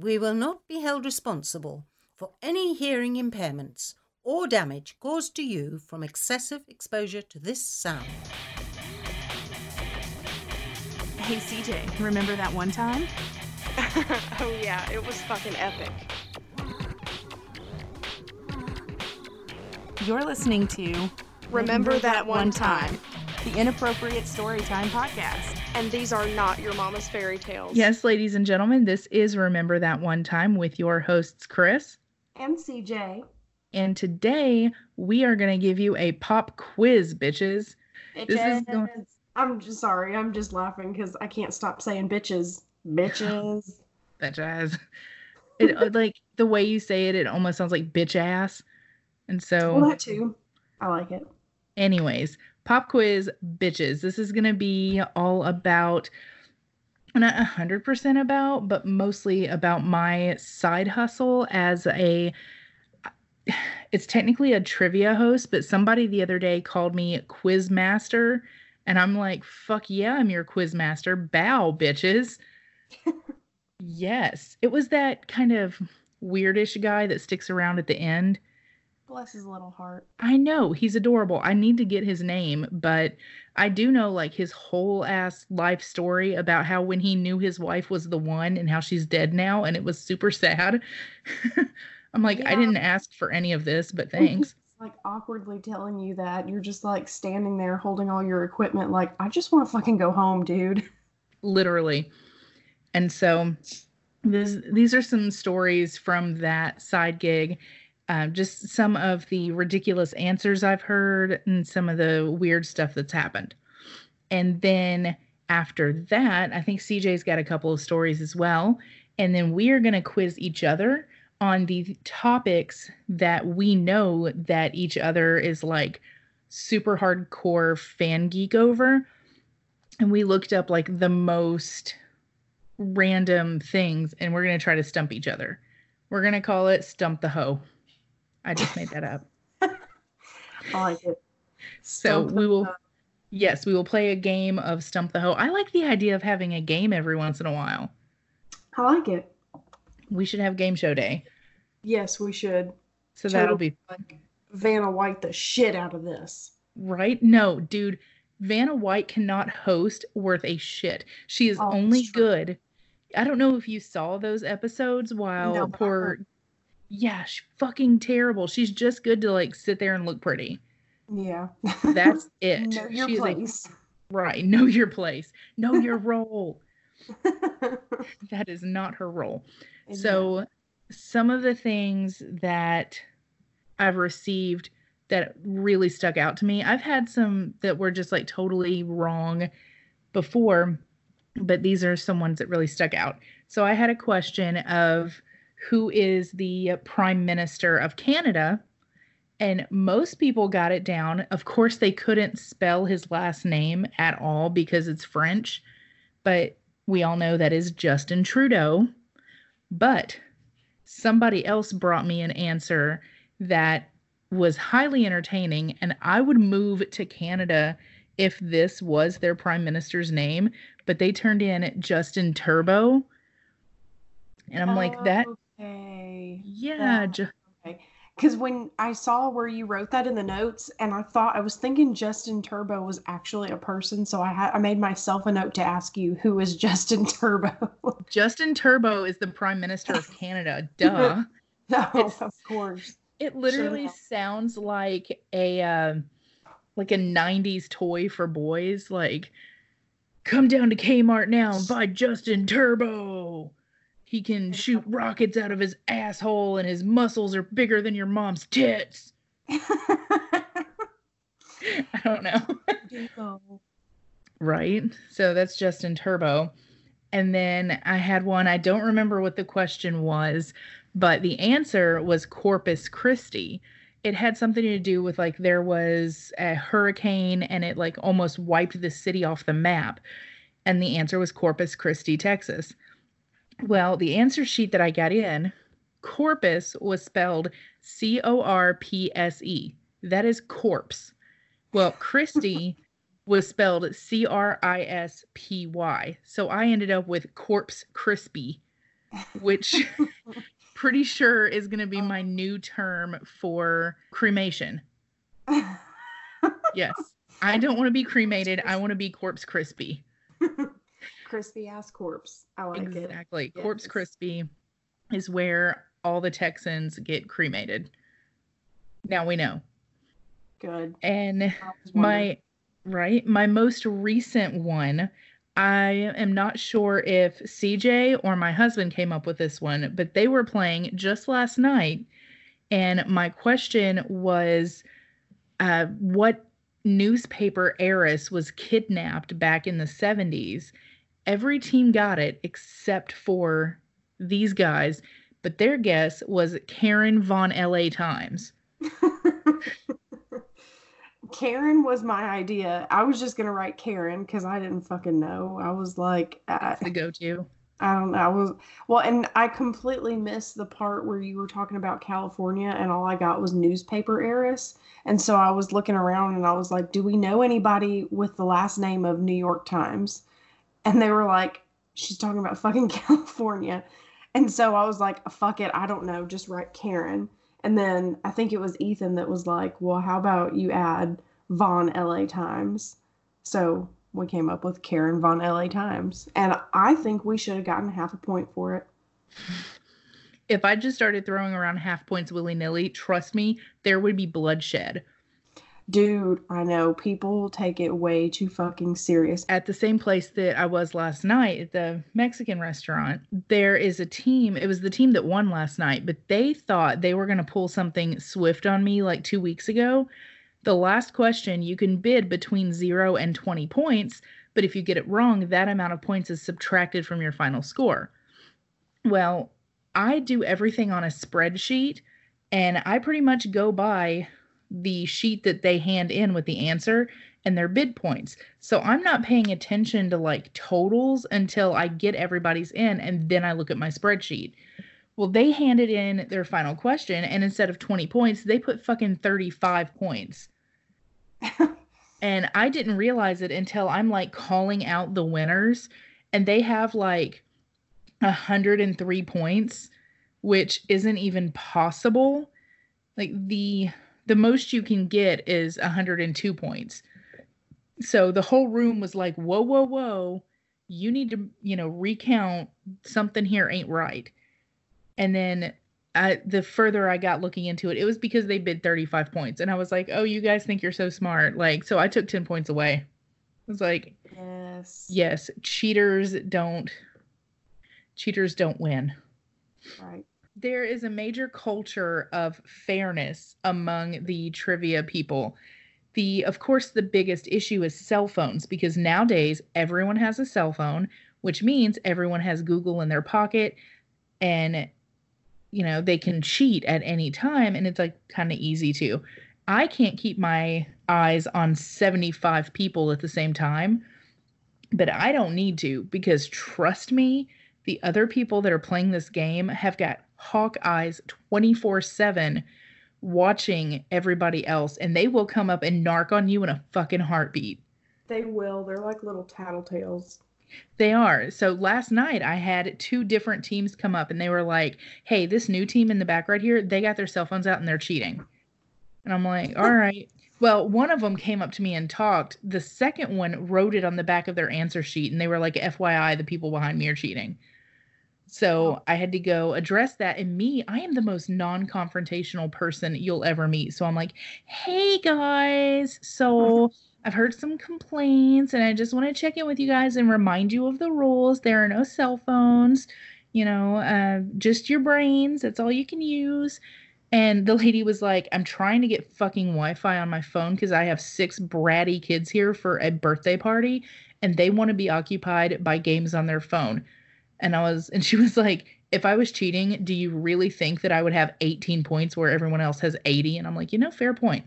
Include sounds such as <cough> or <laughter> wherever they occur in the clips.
We will not be held responsible for any hearing impairments or damage caused to you from excessive exposure to this sound. Hey CJ, remember that one time? <laughs> oh yeah, it was fucking epic. You're listening to Remember, that one time. the Inappropriate Storytime Podcast. And these are not your mama's fairy tales. Yes, ladies and gentlemen, this is Remember That One Time with your hosts, Kris. and CJ. And today we are going to give you a pop quiz, bitches. This is going- I'm just sorry. I'm just laughing because I can't stop saying bitches. Bitches. <laughs> That jazz. It, uh, like the way you say it, it almost sounds like bitch ass. And so, well, that too. I like it. anyways, pop quiz, bitches. This is going to be all about, not 100% about, but mostly about my side hustle as a it's technically a trivia host, but somebody the other day called me quiz master, and I'm like, fuck yeah, I'm your quiz master. Bow, bitches. <laughs> yes. It was that kind of weirdish guy that sticks around at the end. Bless his little heart. I know he's adorable. I need to get his name, but I do know like his whole ass life story about how when he knew his wife was the one and how she's dead now, and it was super sad. <laughs> I'm like, I didn't ask for any of this, but thanks. Like awkwardly telling you that. You're just like standing there holding all your equipment, like, I just want to fucking go home, dude. <laughs> literally. And so this, these are some stories from that side gig. Um, just some of the ridiculous answers I've heard and some of the weird stuff that's happened. And then after that, I think CJ's got a couple of stories as well. And then we are going to quiz each other on the topics that we know that each other is like super hardcore fan geek over and we looked up like the most random things and we're going to try to stump each other. We're going to call it stump the hoe. I just made that up. <laughs> I like it. So Stump we will yes, we will play a game of stump the hoe. I like the idea of having a game every once in a while. I like it. We should have game show day. Yes, we should. So that'll be Like, Vanna White the shit out of this. right. No, dude, Vanna White cannot host worth a shit. She is Oh, only good. I don't know if you saw those episodes while No, poor. Yeah, she's fucking terrible. She's just good to like sit there and look pretty. Yeah. That's <laughs> it. know your She is a- place. right. Know your place. Know your <laughs> role. <laughs> That is not her role. So, some of the things that I've received that really stuck out to me, I've had some that were just like totally wrong before, but these are some ones that really stuck out. So, I had a question of who is the Prime Minister of Canada? And most people got it down. Of course, they couldn't spell his last name at all because it's French, but we all know that is Justin Trudeau. But somebody else brought me an answer that was highly entertaining, and I would move to Canada if this was their prime minister's name. But they turned in Justin Turbo, and I'm like, that, oh. Okay. yeah, ju- Because when I saw where you wrote that in the notes, and I thought I was thinking Justin Turbo was actually a person, so I had I made myself a note to ask you who is <laughs> Justin Turbo. <laughs> Justin Turbo is the prime minister of Canada. <laughs> Duh. no, It's- of course. It literally enough. sounds like a um like a 90s toy for boys like come down to Kmart now and buy Justin Turbo. He can shoot rockets out of his asshole and his muscles are bigger than your mom's tits. <laughs> I don't know. Right? So that's Justin Turbo. And then I had one, I don't remember what the question was, but the answer was Corpus Christi. It had something to do with like there was a hurricane and it like almost wiped the city off the map. And the answer was Corpus Christi, Texas. Well, the answer sheet that I got in, corpus was spelled C O R P S E. That is corpse. Well, Christy <laughs> was spelled C R I S P Y. So I ended up with Corpse Crispy. which <laughs> pretty sure is going to be my oh. new term for cremation. <laughs> Yes. I don't want to be cremated. I want to be corpse crispy. Crispy ass corpse. I like it. exactly. Corpse crispy is where all the Texans get cremated. Now we know. Good. And I was wondering. my right, my most recent one, I am not sure if CJ or my husband came up with this one, but they were playing just last night. And my question was uh, what newspaper heiress was kidnapped back in the 70s? Every team got it except for these guys, but their guess was Karen Von LA Times. <laughs> Karen was my idea. I was just gonna write Karen because I didn't fucking know. I was like, I, The go to. I don't know. I was well, and I completely missed the part where you were talking about California, and all I got was newspaper heiress. And so I was looking around, and I was like, "Do we know anybody with the last name of New York Times?" And they were like, "She's talking about fucking <laughs> California." And so I was like, "Fuck it, I don't know. Just write Karen." And then I think it was Ethan that was like, "Well, how about you add Von LA Times?" So we came up with Karen Von LA Times. And I think we should have gotten half a point for it. If I just started throwing around half points willy nilly, trust me, there would be bloodshed. Dude, I know people take it way too fucking serious. At the same place that I was last night at the Mexican restaurant, there is a team. It was the team that won last night, but they thought they were going to pull something swift on me like two weeks ago. The last question, you can bid between zero and 20 points, but if you get it wrong, that amount of points is subtracted from your final score. Well, I do everything on a spreadsheet, and I pretty much go by the sheet that they hand in with the answer and their bid points. So I'm not paying attention to like totals until I get everybody's in and then I look at my spreadsheet. Well, they handed in their final question and instead of 20 points, they put fucking 35 points. <laughs> and I didn't realize it until I'm like calling out the winners and they have like 103 points, which isn't even possible. Like the the most you can get is 102 points. So the whole room was like, whoa, whoa, whoa. You need to, you know, recount something here ain't right. And then I, the further I got looking into it, it was because they bid 35 points. And I was like, oh, you guys think you're so smart. Like, so I took 10 points away. I was like, Yes. yes, cheaters don't, cheaters don't win Right. There is a major culture of fairness among the trivia people. The of course the biggest issue is cell phones because nowadays everyone has a cell phone, which means everyone has Google in their pocket and you know, they can cheat at any time and it's like kind of easy to. I can't keep my eyes on 75 people at the same time, but I don't need to because trust me, the other people that are playing this game have got hawk eyes 24 7 watching everybody else and they will come up and narc on you in a fucking heartbeat. They will. They're like little tattletales. they are. So last night i had two different teams come up and they were like hey this new team in the back right here they got their cell phones out and they're cheating. And i'm like all <laughs> right. Well one of them came up to me and talked. The second one wrote it on the back of their answer sheet and they were like fyi the people behind me are cheating so I had to go address that. And me, I am the most non confrontational person you'll ever meet. So I'm like, hey guys, so <laughs> I've heard some complaints and I just want to check in with you guys and remind you of the rules. There are no cell phones, you know, uh, just your brains. That's all you can use. And the lady was like, I'm trying to get fucking Wi Fi on my phone because I have six bratty kids here for a birthday party and they want to be occupied by games on their phone. And I was, and she <laughs> was like, if I was cheating, do you really think that I would have 18 points where everyone else has 80? And I'm like, you know, fair point.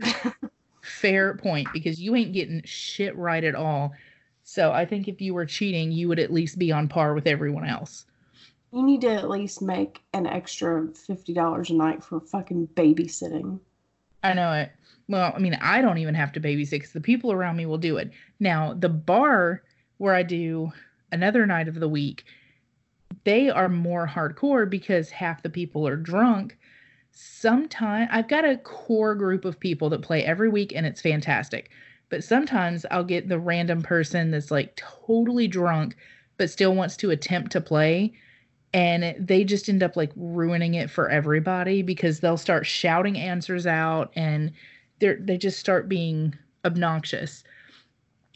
<laughs> fair point because you ain't getting shit right at all. So I think if you were cheating, you would at least be on par with everyone else. You need to at least make an extra fifty dollars a night for fucking babysitting. I know it. Well, I mean, I don't even have to babysit because the people around me will do it. Now, the bar where I do another night of the week, they are more hardcore because half the people are drunk. Sometimes I've got a core group of people that play every week and it's fantastic. But sometimes I'll get the random person that's like totally drunk but still wants to attempt to play and they just end up like ruining it for everybody because they'll start shouting answers out and they they just start being obnoxious.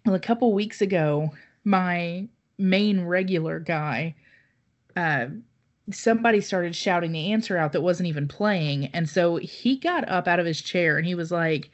Well, a couple weeks ago, my main regular guy uh, somebody started shouting the answer out that wasn't even playing. And so he got up out of his chair and he was like,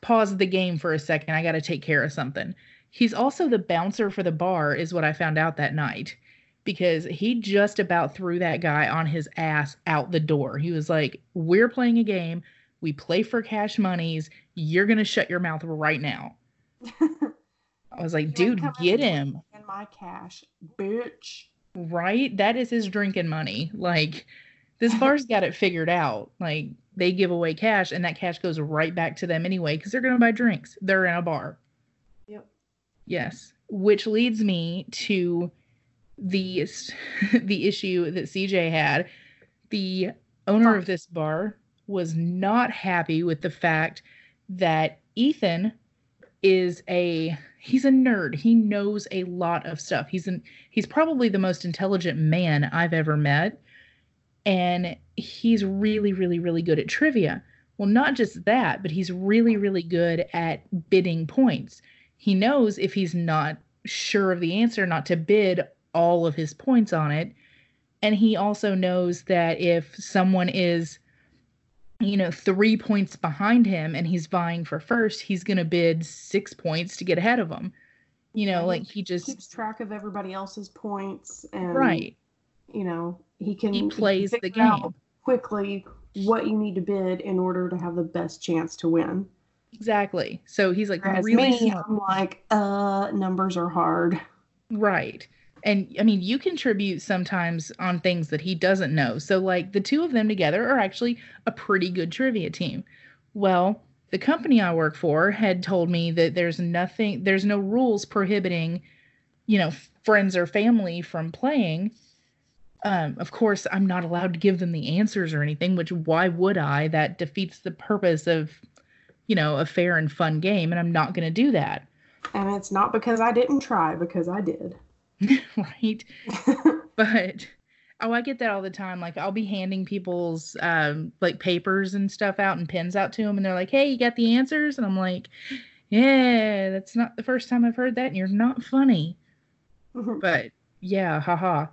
pause the game for a second. I got to take care of something. He's also the bouncer for the bar, is what I found out that night because he just about threw that guy on his ass out the door. He was like, We're playing a game. We play for cash monies. You're going to shut your mouth right now. <laughs> I was like, Dude, get him. My cash, bitch. Right? That is his drinking money. Like, this <laughs> bar's got it figured out. Like, they give away cash, and that cash goes right back to them anyway because they're going to buy drinks. They're in a bar. Yep. Yes. Which leads me to the <laughs> the issue that CJ had. The owner of this bar was not happy with the fact that Ethan is a he's a nerd. He knows a lot of stuff. He's an he's probably the most intelligent man I've ever met. And he's really really really good at trivia. Well, not just that, but he's really really good at bidding points. He knows if he's not sure of the answer not to bid all of his points on it. And he also knows that if someone is, you know, three points behind him and he's vying for first, he's going to bid six points to get ahead of him. You know, like he just keeps track of everybody else's points and right. You know, he can he plays he the game quickly what you need to bid in order to have the best chance to win. Exactly. So he's like Whereas really me. I'm like, uh, numbers are hard. Right. And I mean, you contribute sometimes on things that he doesn't know. So, like, the two of them together are actually a pretty good trivia team. Well, the company I work for had told me that there's nothing, there's no rules prohibiting, you know, friends or family from playing. Um, of course, I'm not allowed to give them the answers or anything, which why would I? That defeats the purpose of, you know, a fair and fun game. And I'm not going to do that. And it's not because I didn't try, because I did. <laughs> right? but oh, I get that all the time. Like I'll be handing people's um like papers and stuff out and pens out to them, and they're like, "Hey, you got the answers?" And I'm like, "Yeah, that's not the first time I've heard that, and you're not funny." but yeah, haha.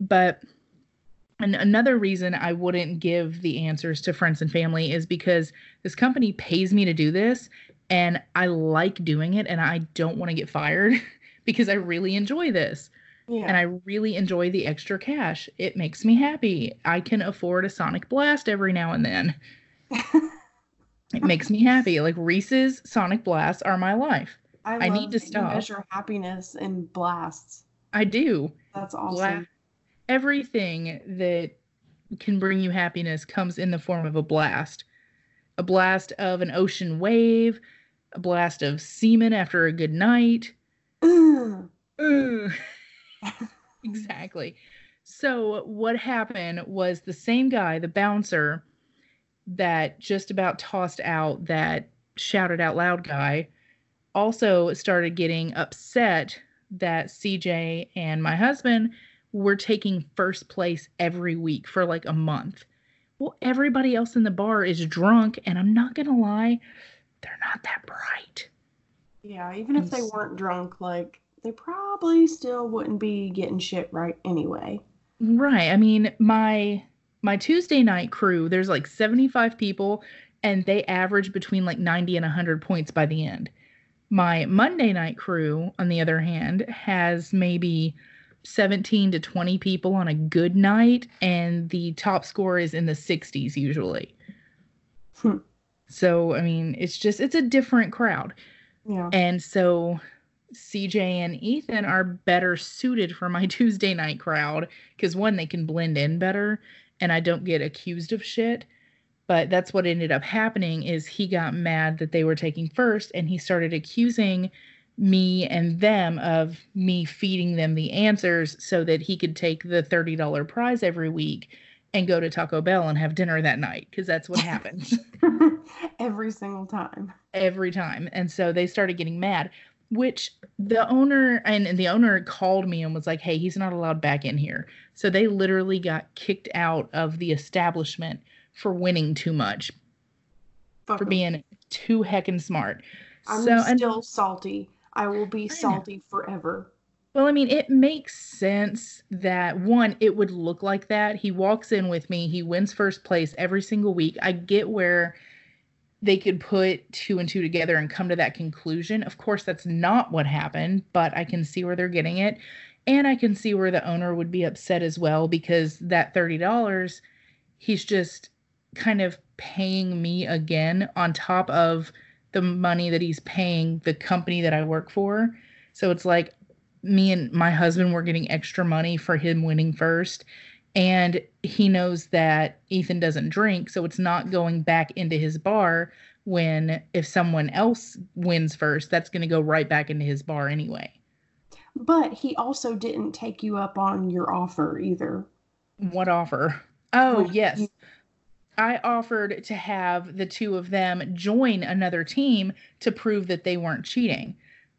But and another reason I wouldn't give the answers to friends and family is because this company pays me to do this and I like doing it and I don't want to get fired <laughs> because I really enjoy this. Yeah. And I really enjoy the extra cash. It makes me happy. I can afford a Sonic Blast every now and then. <laughs> it makes me happy. Like Reese's Sonic Blasts are my life. I, I need to stop. measure happiness in blasts. I do. That's Bla- awesome. everything that can bring you happiness comes in the form of a blast. A blast of an ocean wave, a blast of semen after a good night. Ugh. Ugh. <laughs> exactly. So what happened was the same guy, the bouncer, that just about tossed out that shouted out loud guy, also started getting upset that CJ and my husband were taking first place every week for like a month. Well, everybody else in the bar is drunk, and I'm not gonna lie, they're not that bright. Yeah, even if they weren't drunk, like they probably still wouldn't be getting shit right anyway. Right. I mean, my my Tuesday night crew, there's like 75 people and they average between like 90 and 100 points by the end. My Monday night crew, on the other hand, has maybe 17 to 20 people on a good night and the top score is in the 60s usually. Hmm. So, I mean, it's just it's a different crowd. Yeah. And so CJ and Ethan are better suited for my <laughs> Tuesday night crowd because one, they can blend in better and I don't get accused of shit. But that's what ended up happening is he got mad that they were taking first and he started accusing me and them of me feeding them the answers so that he could take the $30 prize every week and go to Taco Bell and have dinner that night because that's what happens <laughs> <laughs> Every single time. every time. And so they started getting mad, which the owner and, and the owner called me and was like, "Hey, he's not allowed back in here." So they literally got kicked out of the establishment for winning too much, Fuck for being too heckin' smart. I'm so and still salty. I will be salty forever. Well, I mean, it makes sense that one, it would look like that. He walks in with me, he wins first place every single week. I get where they could put two and two together and come to that conclusion. Of course, that's not what happened, but I can see where they're getting it. And I can see where the owner would be upset as well because that $30, he's just kind of paying me again on top of the money that he's paying the company that I work for. So it's like me and my husband were getting extra money for him winning first. And he knows that Ethan doesn't drink. So it's not going back into his bar when if someone else wins first, that's going to go right back into his bar anyway. But he also didn't take you up on your offer either. What offer? Oh, Like, yes. you- I offered to have the two of them join another team to prove that they weren't cheating.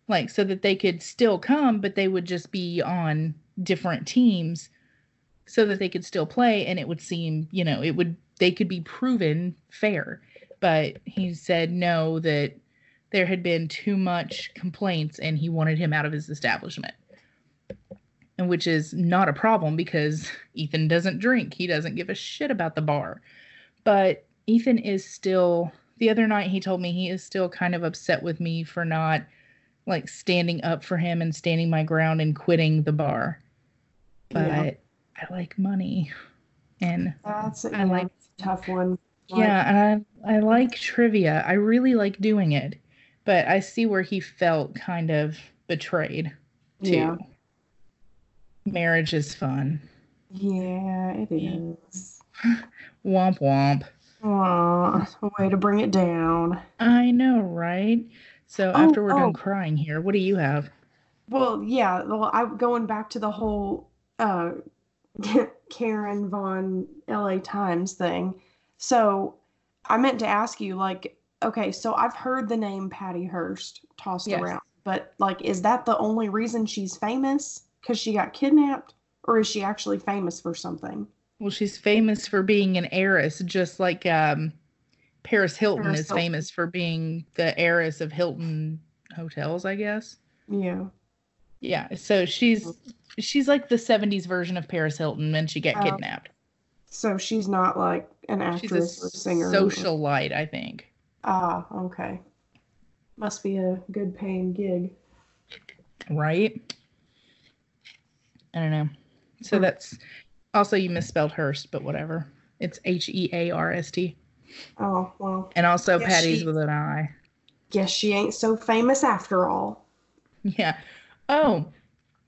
Like, so that they could still come, but they would just be on different teams so that they could still play. And it would seem, you know, it would, they could be proven fair. But he said no, that there had been too much complaints and he wanted him out of his establishment. And which is not a problem because <laughs> Ethan doesn't drink. He doesn't give a shit about the bar but Ethan is still the other night he told me he is still kind of upset with me for not like standing up for him and standing my ground and quitting the bar. But Yeah. I like money. And That's I yeah, like- tough one. Like, yeah, and I I like trivia. I really like doing it. But I see where he felt kind of betrayed too. Yeah. Marriage is fun. Yeah, it is. <laughs> Womp womp. Aw, a way to bring it down. I know, right? So Oh, after we're oh. done crying here, what do you have? Well, yeah. Well, I'm going back to the whole uh, <laughs> Karen Von LA Times thing. So I meant to ask you, like, okay, so I've heard the name Patty Hearst tossed Yes. around, but like, is that the only reason she's famous? Because she got kidnapped, or is she actually famous for something? Well, she's famous for being an heiress, just like um, Paris Hilton Paris is Hilton. famous for being the heiress of Hilton hotels, I guess. Yeah. Yeah, so she's she's like the '70s version of Paris Hilton, and she get Oh. kidnapped. So she's not like an She's a actress or singer. or- socialite, I think. Ah, okay. Must be a good paying gig. Right? I don't know. So Hmm. that's also you misspelled Hearst, but whatever. It's H E A R S T, Oh, well, and also Yes, Patty's she- with an I. guess she ain't so famous after all. Yeah. Oh,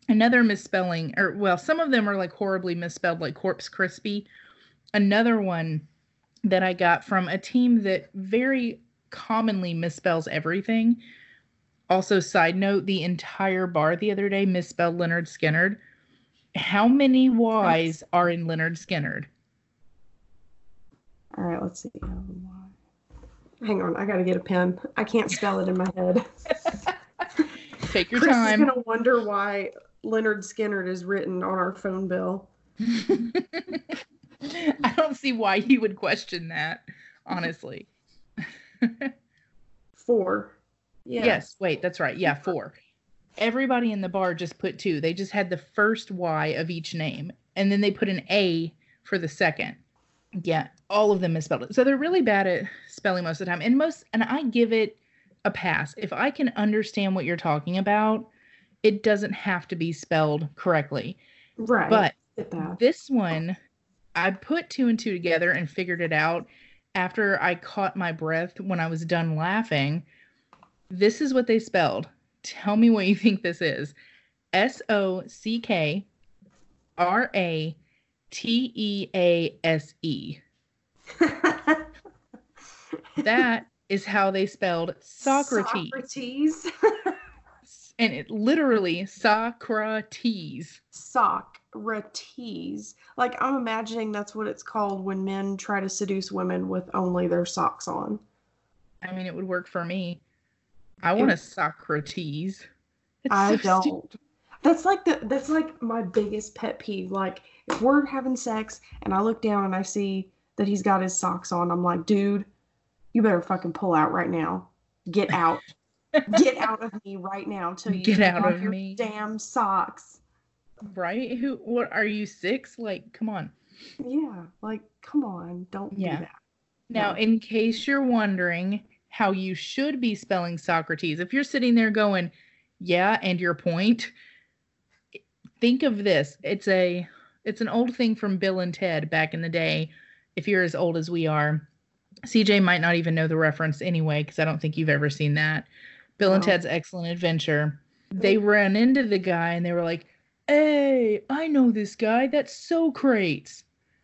another misspelling, or well, some of them are like horribly misspelled, like Corpse Crispy. Another one that I got from a team that very commonly misspells everything. Also, side note, the entire bar the other day misspelled Lynyrd Skynyrd. How many Y's are in Lynyrd Skynyrd? All right, let's see. Hang on, I gotta get a pen. I can't spell it in my head. <laughs> Take your Kris is time. gonna wonder why Lynyrd Skynyrd is written on our phone bill. <laughs> I don't see why he would question that, honestly. <laughs> Four. Yeah. Yes, wait, that's right. Yeah, four. Everybody in the bar just put two. They just had the first Y of each name, and then they put an A for the second. Yeah, all of them misspelled it. So they're really bad at spelling most of the time. And most, and I give it a pass. If I can understand what you're talking about, it doesn't have to be spelled correctly. Right. But this one, I put two and two together and figured it out after I caught my breath when I was done laughing. This is what they spelled. Tell me what you think this is S O C K R A T E A S E. <laughs> That is how they spelled Socrates. Socrates. and it literally Socrates. Socrates. Like I'm imagining that's what it's called when men try to seduce women with only their socks on. I mean, it would work for me. I want a Socrates. It's I so don't. stupid. That's like the that's like my biggest pet peeve. Like if we're having sex and I look down and I see that he's got his socks on, I'm like, dude, you better fucking pull out right now. Get out. <laughs> Get out of me right now till you Get out of your me. damn socks. Right? Who? What? Are you six? Like, come on. Yeah, like come on, don't Yeah. do that. Now, No. in case you're wondering how you should be spelling Socrates, if you're sitting there going, "Yeah," and your point, think of this. It's a it's an old thing from Bill and Ted back in the day. If you're as old as we are, CJ might not even know the reference anyway because I don't think you've ever seen that. Bill and Ted's Excellent Adventure. They ran into the guy and they were like, "Hey, I know this guy. That's Socrates."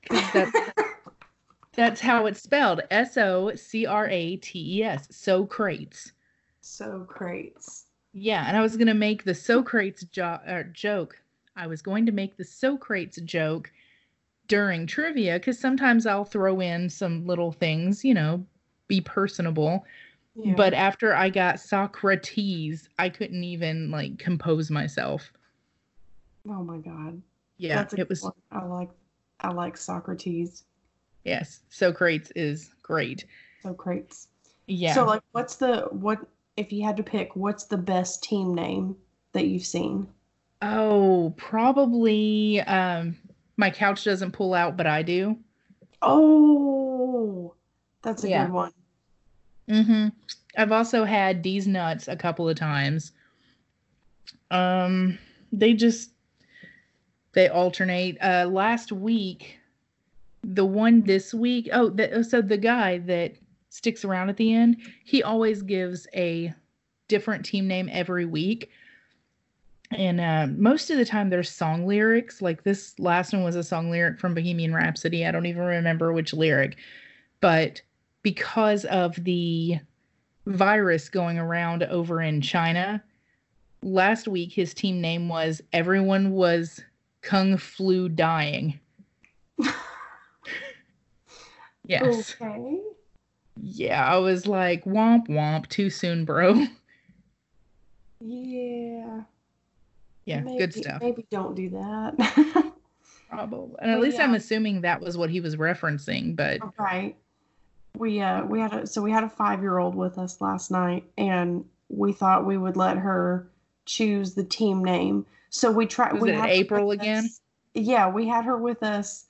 'Cause that's <laughs> that's how it's spelled. S O C R A T E S. Socrates. So crates. Yeah, and I was gonna make the Socrates jo- uh, joke. I was going to make the Socrates joke during trivia because sometimes I'll throw in some little things, you know, be personable. Yeah. But after I got Socrates, I couldn't even like compose myself. oh my god. Yeah, That's a it good was one. I like I like Socrates. yes. Socrates is great. So crates. Yeah. So like what's the what if you had to pick what's the best team name that you've seen? Oh, probably um my couch doesn't pull out, but I do. Oh that's a Yeah. good one. Mm-hmm. I've also had these nuts a couple of times. Um they just they alternate. Uh last week the one this week, oh, the, so the guy that sticks around at the end, he always gives a different team name every week. And uh, most of the time, there's song lyrics. Like this last one was a song lyric from Bohemian Rhapsody. I don't even remember which lyric. But because of the virus going around over in China, last week his team name was Everyone Was Kung Flu Dying. <laughs> Yes. Okay. Yeah, I was like, womp womp, too soon, bro. Yeah. Yeah, maybe, good stuff. Maybe don't do that. <laughs> Probably. And at But least I'm assuming that was what he was referencing, but right. We uh we had a so we had a five year old with us last night and we thought we would let her choose the team name. So we tried Was we it April again? us- Yeah, we had her with us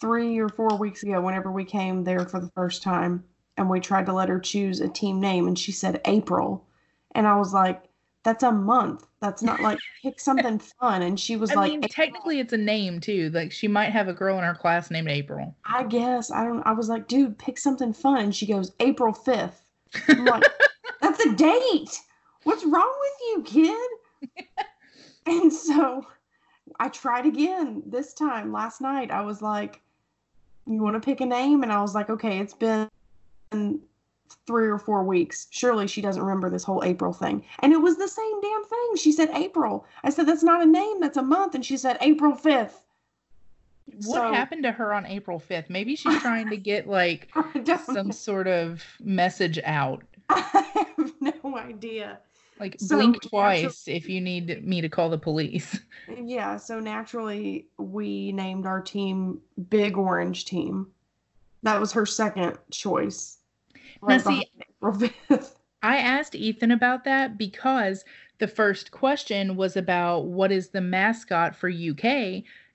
three or four weeks ago whenever we came there for the first time and we tried to let her choose a team name and she said April. And I was like, That's a month. That's not like <laughs> pick something fun. And she was I like mean, "April." technically it's a name too. Like she might have a girl in her class named April. I guess I don't. I was like, dude, pick something fun. And she goes, April fifth. Like, <laughs> that's a date. What's wrong with you, kid? <laughs> and so I tried again this time last night. I was like, you want to pick a name? And I was like, okay, it's been three or four weeks. Surely she doesn't remember this whole April thing. And it was the same damn thing. She said April. I said, that's not a name, that's a month. And she said April 5th. What So- happened to her on April 5th? Maybe she's <laughs> trying to get like <laughs> some sort of message out. <laughs> I have no idea. Like So, blink twice if you need me to call the police. Yeah, so naturally we named our team Big Orange Team. That was her second choice. Now, see- <laughs> I asked Ethan about that because the first question was about what is the mascot for UK?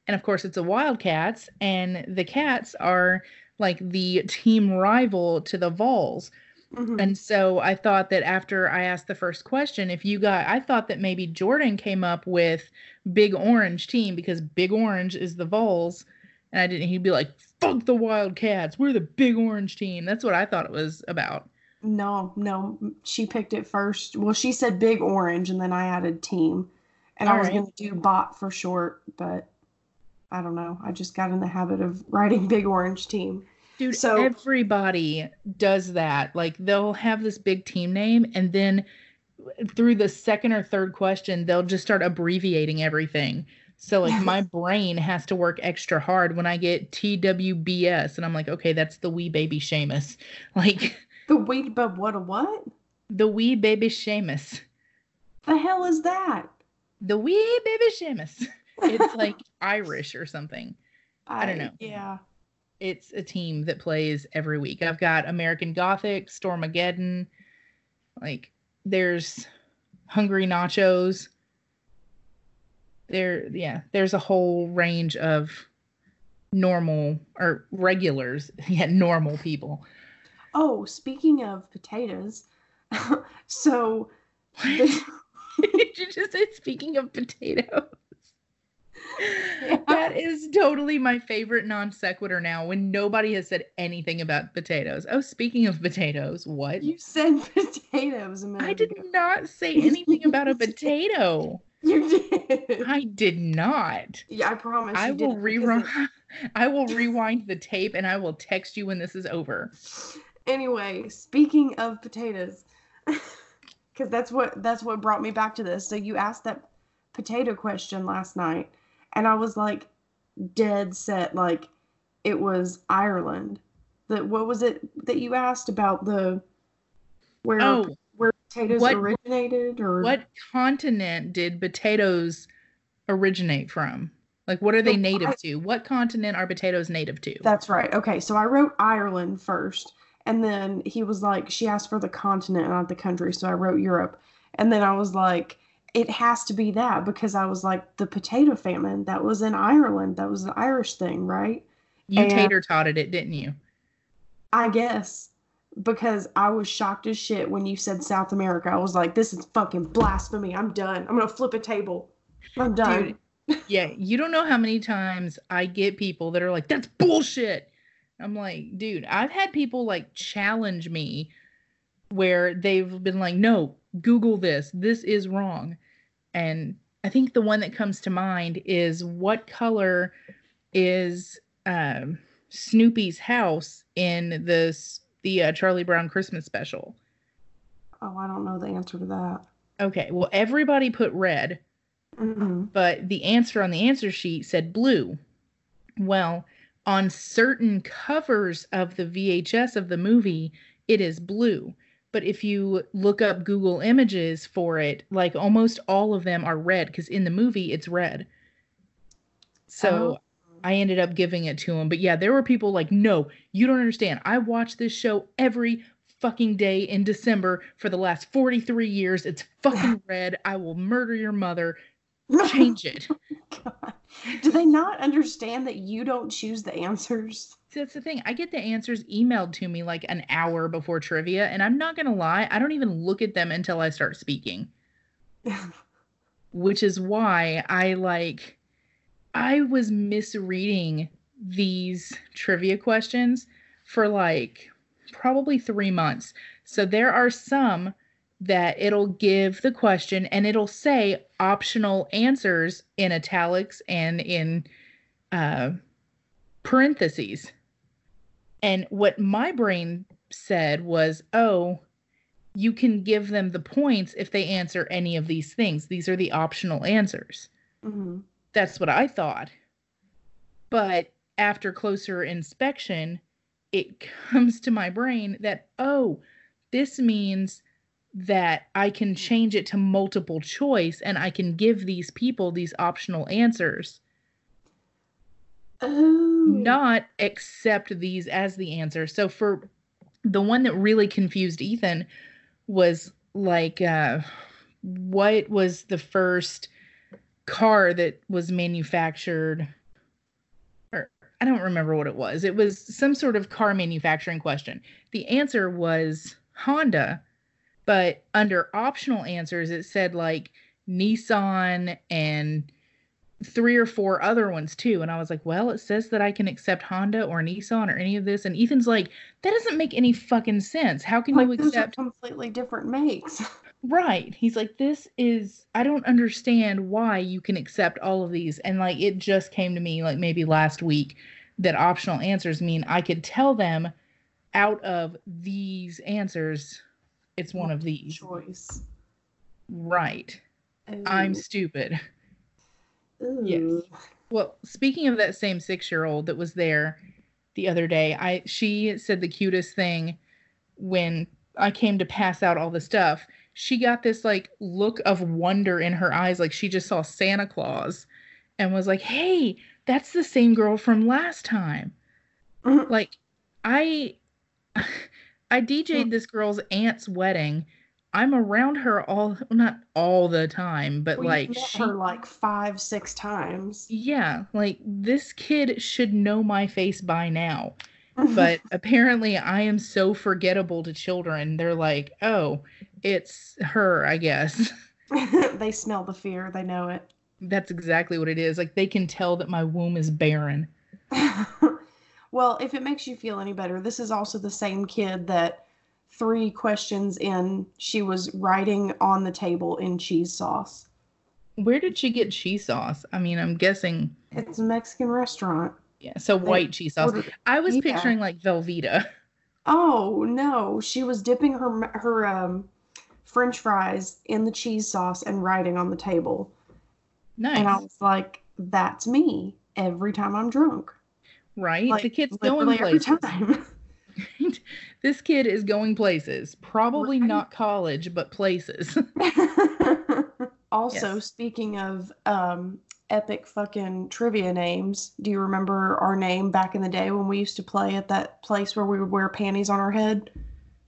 And of course, it's a Wildcats, and the Cats are like the <laughs> team rival to the Vols. Mhm. And so I thought that after I asked the first question, if you got, I thought that maybe Jordan came up with Big Orange team because Big Orange is the Vols. And I didn't, he'd be like, fuck the Wildcats. We're the Big Orange team. That's what I thought it was about. No, no, she picked it first. Well, she said Big Orange, and then I added team. And I was Alright. going to do bot for short, but I don't know. I just got in the habit of writing Big Orange Team. Dude, So- everybody does that. Like they'll have this big team name and then through the second or third question, they'll just start abbreviating everything. So like <laughs> my brain has to work extra hard when I get TWBS, and I'm like, okay, that's the wee baby Seamus, <laughs> like The wee but what a what? the wee baby Seamus, The hell is that? the wee baby Seamus. <laughs> It's like Irish or something. I don't know. Yeah. It's a team that plays every week. I've got American Gothic, Stormageddon, like there's Hungry Nachos. There, yeah, there's a whole range of normal or regulars, <laughs> yeah, normal people. Oh, speaking of potatoes, <laughs> so Did <laughs> you just say speaking of potatoes? That is totally my favorite non sequitur now when nobody has said anything about potatoes. Oh, speaking of potatoes, what? you said potatoes a minute I did ago. not say anything about a potato. <laughs> You did. I did not. yeah, I promise. I you will rewind. <laughs> I will rewind the tape and I will text you when this is over. Anyway, speaking of potatoes, <laughs> because that's what that's what brought me back to this. So you asked that potato question last night, and I was like, dead set, like it was Ireland. That what was it that you asked about the where Oh, where potatoes what- originated or what continent did potatoes originate from? Like, what are they So native I- to? What continent are potatoes native to? That's right. Okay, so I wrote Ireland first, and then he was like, she asked for the continent, not the country, so I wrote Europe. And then I was like, it has to be that because I was like, the potato famine, that was in Ireland. That was an Irish thing, right? you tater totted it, didn't you? I guess because I was shocked as shit when you said South America. I was like, this is fucking blasphemy. I'm done. I'm going to flip a table. I'm done. Dude, yeah, you don't know how many times I get people that are like, that's bullshit. I'm like, dude, I've had people like challenge me where they've been like, no, Google this. This is wrong. And I think the one that comes to mind is what color is um, Snoopy's house in this the uh, Charlie Brown Christmas special? oh, I don't know the answer to that. Okay, well, everybody put red. hmm but the answer on the answer sheet said blue. Well, on certain covers of the VHS of the movie, it is blue. But if you look up Google images for it, like almost all of them are red because in the movie it's red. So I ended up giving it to him. But yeah, there were people like, no, you don't understand. I watch this show every fucking day in December for the last 43 years. It's fucking <sighs> red. I will murder your mother. Change it. <laughs> Oh God. Do they not understand that you don't choose the answers? See, that's the thing. I get the answers emailed to me like an hour before trivia, and I'm not gonna lie, I don't even look at them until I start speaking. <laughs> Which is why I like I was misreading these trivia questions for like probably three months. So there are some that it'll give the question and it'll say optional answers in italics and in uh, parentheses. And what my brain said was, oh, you can give them the points if they answer any of these things. These are the optional answers. hmm That's what I thought. But after closer inspection, it <laughs> comes to my brain that, oh, this means that I can change it to multiple choice and I can give these people these optional answers, Oh. not accept these as the answer. So for the one that really confused Ethan was like, uh, what was the first car that was manufactured? Or I don't remember what it was. It was some sort of car manufacturing question. The answer was Honda, but under optional answers, it said like Nissan and three or four other ones too. And I was like, well, it says that I can accept Honda or Nissan or any of this. And Ethan's like, that doesn't make any fucking sense. How can Like, you accept? completely different makes. <laughs> Right. He's like, this is, I don't understand why you can accept all of these. And like, it just came to me like maybe last week that optional answers mean I could tell them out of these answers, it's one of these. Choice. Right. I'm stupid. Ooh. yes. Well, speaking of that same six year old that was there the other day, I she said the cutest thing when I came to pass out all the stuff. She got this like look of wonder in her eyes, like she just saw Santa Claus and was like, Hey, that's the same girl from last time. Mhm. Like I <laughs> I DJ'd this girl's aunt's wedding. I'm around her all not all the time, but Well, like she her like five, six times. yeah, like this kid should know my face by now. <laughs> But apparently I am so forgettable to children. They're like, "Oh, it's her, I guess." <laughs> <laughs> they smell the fear. They know it. That's exactly what it is. Like they can tell that my womb is barren. <laughs> well, if it makes you feel any better, this is also the same kid that three questions in, she was writing on the table in cheese sauce. Where did she get cheese sauce? I mean, I'm guessing It's a Mexican restaurant. yeah, so white cheese sauce. ordered- I was yeah. picturing like Velveeta. Oh no, she was dipping her her um, French fries in the cheese sauce and writing on the table, Nice. and I was like, "That's me every time I'm drunk." right? Like the kid's going places. <laughs> this kid is going places. Probably Right. not college, but places. <laughs> <laughs> also, Yes. speaking of um, epic fucking trivia names, do you remember our name back in the day when we used to play at that place where we would wear panties on our head?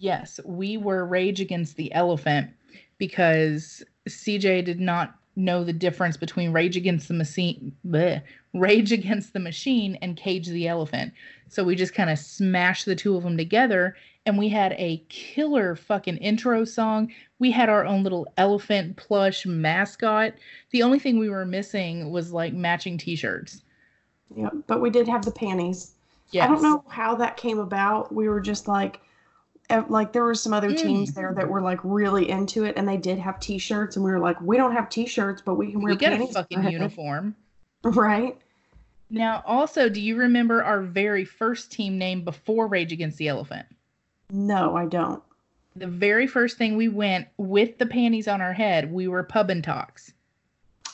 Yes, we were Rage Against the Elephant because CJ did not know the difference between Rage Against the Machine, bleh, Rage Against the Machine, and Cage the Elephant. So we just kind of smashed the two of them together, and we had a killer fucking intro song. We had our own little elephant plush mascot. The only thing we were missing was like matching T-shirts. Yeah, but we did have the panties. Yes. I don't know how that came about. We were just like, like there were some other teams Mm. there that were like really into it, and they did have T-shirts, and we were like, we don't have T-shirts, but we can wear We got a fucking head." uniform. <laughs> right? Now, also, do you remember our very first team name before Rage Against the Elephant? No, I don't. The very first thing we went with the panties on our head, we were pub and talks.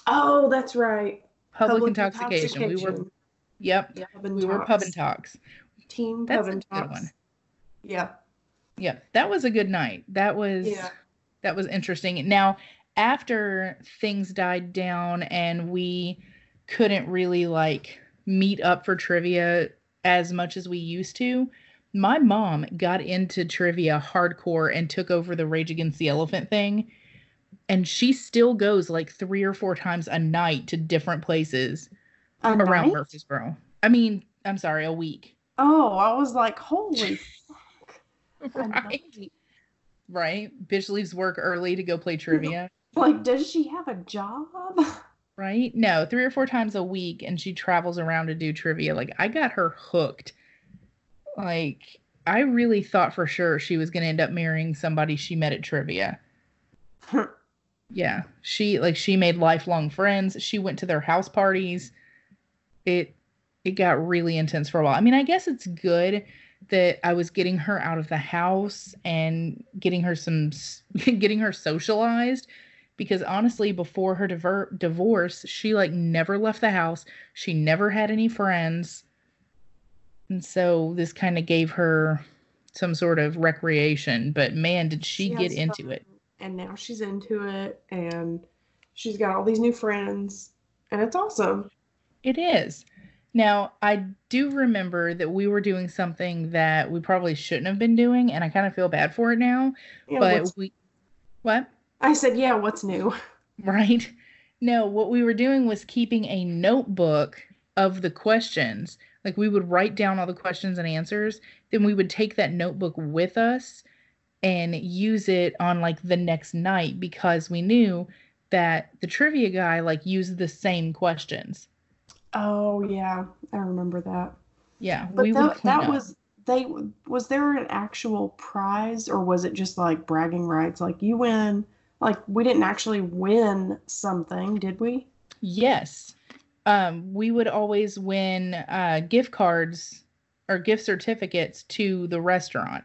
Oh, that's right. Public, intoxication. We were, intoxication. yep, Yeah, pub and we were pub talks. and talks. Team That's pub a and good talks. one. Yeah. Yep, that was a good night. That was Yeah. that was interesting. Now, after things died down and we couldn't really like meet up for trivia as much as we used to, my mom got into trivia hardcore and took over the Rage Against the Elephant thing. And she still goes like three or four times a night to different places A around night? Murfreesboro. I mean, I'm sorry, a week. Oh, I was like, holy <laughs> <laughs> Right. Right? Bitch leaves work early to go play <laughs> trivia. Like, does she have a job? <laughs> right? No, three or four times a week, and she travels around to do trivia. Like, I got her hooked. Like, I really thought for sure she was going to end up marrying somebody she met at trivia. yeah, she like she made lifelong friends. She went to their house parties. It it got really intense for a while. I mean, I guess it's good that I was getting her out of the house and getting her some <laughs> getting her socialized because honestly before her diver- divorce she like never left the house. She never had any friends. And so this kind of gave her some sort of recreation but man did she, get into fun, it And now she's into it, and she's got all these new friends, and it's awesome. it is now i do remember that we were doing something that we probably shouldn't have been doing and i kind of feel bad for it now Yeah, but we what I said, yeah, what's new? <laughs> right? No, what we were doing was keeping a notebook of the questions. Like we would write down all the questions and answers, then we would take that notebook with us and use it on like the next night because we knew that the trivia guy like used the same questions. Oh yeah, I remember that. Yeah, But we tha- would clean that up. was they. Was there an actual prize, or was it just like bragging rights? Like you win. Like we didn't actually win something, did we? Yes. Um, we would always win uh, gift cards or gift certificates to the restaurant.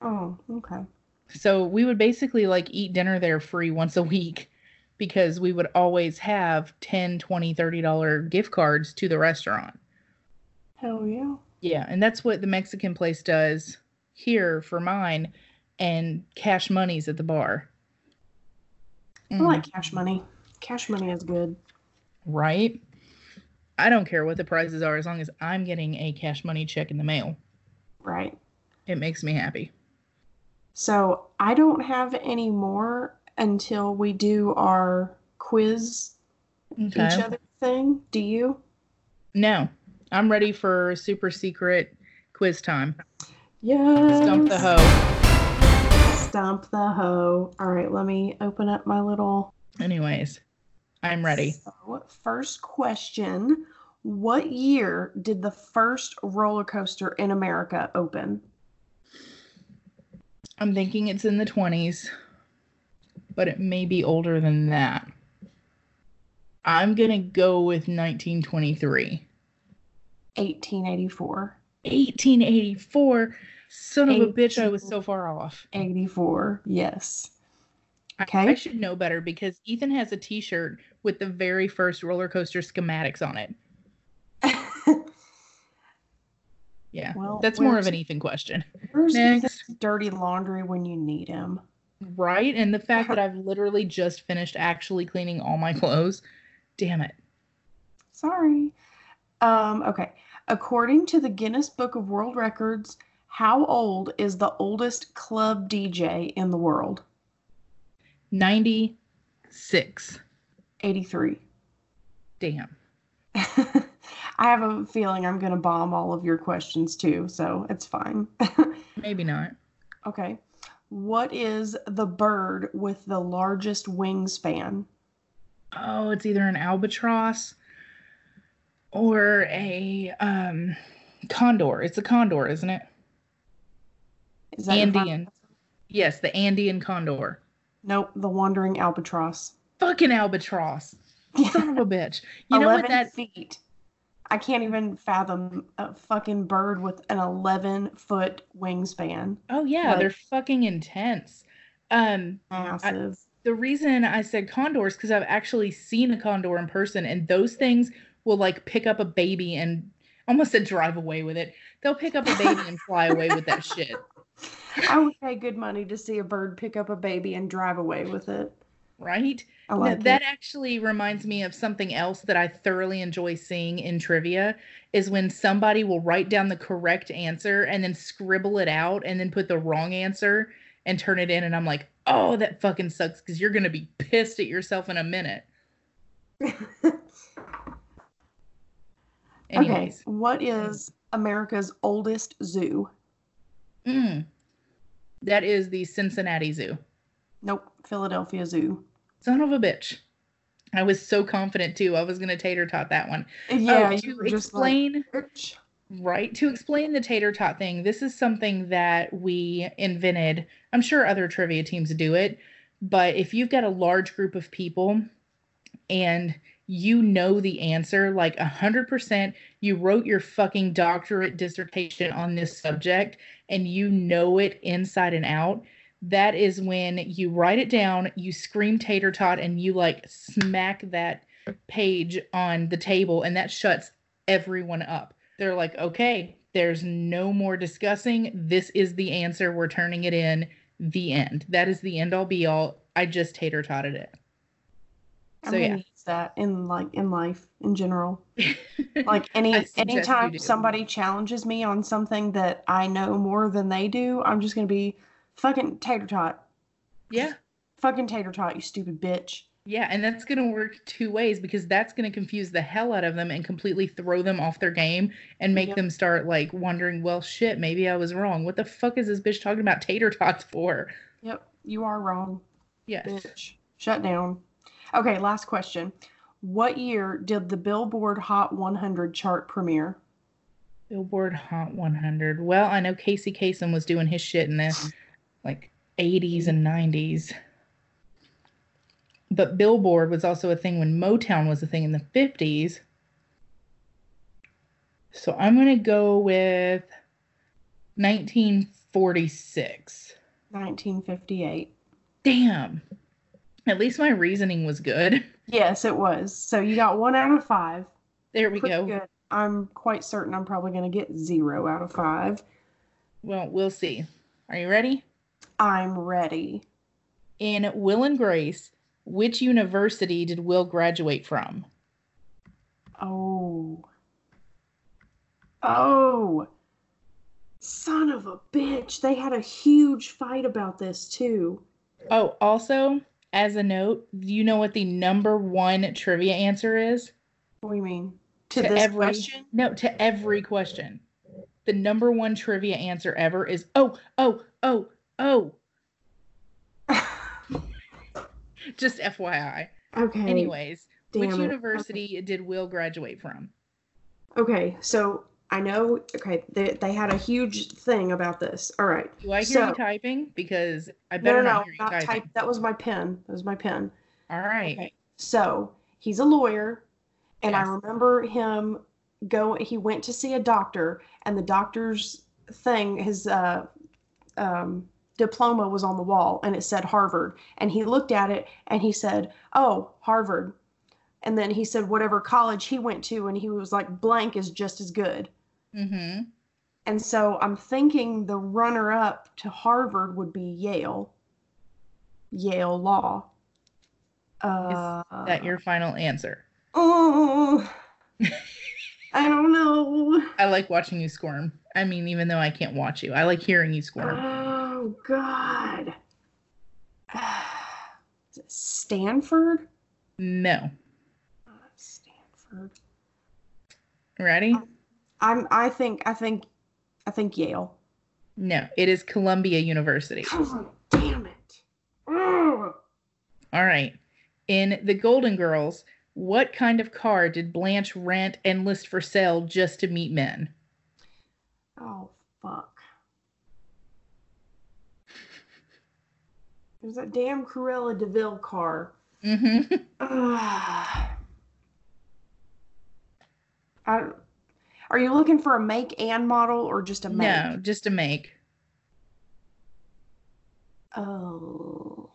Oh, okay. So we would basically like eat dinner there free once a week because we would always have 10, 20, 30 dollar gift cards to the restaurant. Hell yeah. Yeah, and that's what the Mexican place does here for mine and cash money's at the bar. I like mm. cash money. Cash money is good. right? I don't care what the prizes are as long as I'm getting a cash money check in the mail. Right. It makes me happy. So I don't have any more until we do our quiz Okay. each other thing. Do you? No, I'm ready for super secret quiz time. Yes. Stump the hoe. Stump the hoe. All right, let me open up my little. Anyways, I'm ready. So, first question What year did the first roller coaster in America open? I'm thinking it's in the 20s, but it may be older than that. I'm going to go with 1923. 1884. 1884. Son of a bitch, I was so far off. 84, yes. Okay. I should know better because Ethan has a t shirt with the very first roller coaster schematics on it. <laughs> Yeah. Well, That's more of an Ethan question. Where's Next. Ethan's dirty laundry when you need him? Right? And the fact that I've literally just finished actually cleaning all my clothes. Damn it. Sorry. Um, okay. According to the Guinness Book of World Records, how old is the oldest club DJ in the world? 96. 83. Damn. <laughs> I have a feeling I'm going to bomb all of your questions too, so it's fine. <laughs> Maybe not. okay. What is the bird with the largest wingspan? Oh, it's either an albatross or a um condor. It's a condor, isn't it? Is that Andean. Yes, the Andean condor. Nope, the wandering albatross. Fucking albatross. Son of a bitch. You know 11 what that feet. I can't even fathom a fucking bird with an 11 foot wingspan. Oh yeah, Like- they're fucking intense. Um Massive. the reason I said condors because I've actually seen a condor in person, and those things will like pick up a baby and almost said drive away with it. They'll pick up a baby and fly away with that shit. <laughs> I would pay good money to see a bird pick up a baby and drive away with it. Right? I like that it. actually reminds me of something else that I thoroughly enjoy seeing in trivia is when somebody will write down the correct answer and then scribble it out and then put the wrong answer and turn it in and I'm like, "Oh, that fucking sucks cuz you're going to be pissed at yourself in a minute." <laughs> okay. What is America's oldest zoo? mm, that is the Cincinnati Zoo. Nope, Philadelphia Zoo. Son of a bitch. I was so confident too. I was going to tater tot that one. Yeah, oh, you to were like, explain Right. To explain the tater tot thing, this is something that we invented. I'm sure other trivia teams do it, but if you've got a large group of people and you know the answer like 100%, you wrote your fucking doctorate dissertation on this subject and you know it inside and out, that is when you write it down, you scream tater tot, and you like smack that page on the table, and that shuts everyone up. They're like, okay, there's no more discussing. This is the answer. We're turning it in. The end. That is the end all be all. I just tater totted it. So, yeah. that in like in life in general. <laughs> Like any I suggest you anytime somebody challenges me on something that I know more than they do, I'm just gonna be fucking tater tot. yeah. Fucking tater tot, you stupid bitch. Yeah, and that's going to work two ways because that's going to confuse the hell out of them and completely throw them off their game and make Yep. them start like wondering, well, shit, maybe I was wrong. What the fuck is this bitch talking about tater tots for? Yep, you are wrong, Yes. bitch. Shut down. Okay, last question. What year did the Billboard Hot 100 chart premiere? Billboard Hot 100. Well, I know Casey Kasem was doing his shit in the like 80s and 90s. But Billboard was also a thing when Motown was a thing in the 50s. So I'm going to go with 1946. 1958. Damn. At least my reasoning was good. <laughs> Yes, it was. So you got one out of five. There we Pretty go. good. I'm quite certain I'm probably going to get zero out of five. Well, we'll see. Are you ready? I'm ready. In Will and Grace, which university did Will graduate from? Oh. Oh. Son of a bitch. They had a huge fight about this too. Oh, also, as a note, do you know what the number one trivia answer is? What do you mean? To, this every question? no, to every question. The number one trivia answer ever is oh, oh, oh, oh. <laughs> Just FYI. okay. Anyways, which it. university did Will graduate from? Okay, so I know. Okay, they, they had a huge thing about this. All right. Do I hear So- you typing? Because I better no, not no, hear you not type. That was my pen. That was my pen. All right. Okay. So he's a lawyer, and I remember him go. He went to see a doctor, and the doctor's thing, his uh, um, diploma was on the wall, and it said Harvard. And he looked at it, and he said, "Oh, Harvard." And then he said whatever college he went to, and he was like, "Blank is just as good." Mm-hmm. And so I'm thinking the runner up to Harvard would be Yale. Yale Law. Uh, That your final answer. Oh, I don't know. <laughs> I like watching you squirm. I mean, even though I can't watch you, I like hearing you squirm. Oh, God. <sighs> Is it Stanford? No. Uh, Stanford. Ready? Um, I'm. I think. I think. I think Yale. No. It is Columbia University. <sighs> Oh, damn it. Ugh. All right. In The Golden Girls, what kind of car did Blanche rent and list for sale just to meet men? Oh fuck. There's that damn Cruella de Vil car. Mm-hmm. <laughs> <sighs> I, are you looking for a make and model or just a make? No, just a make. Oh.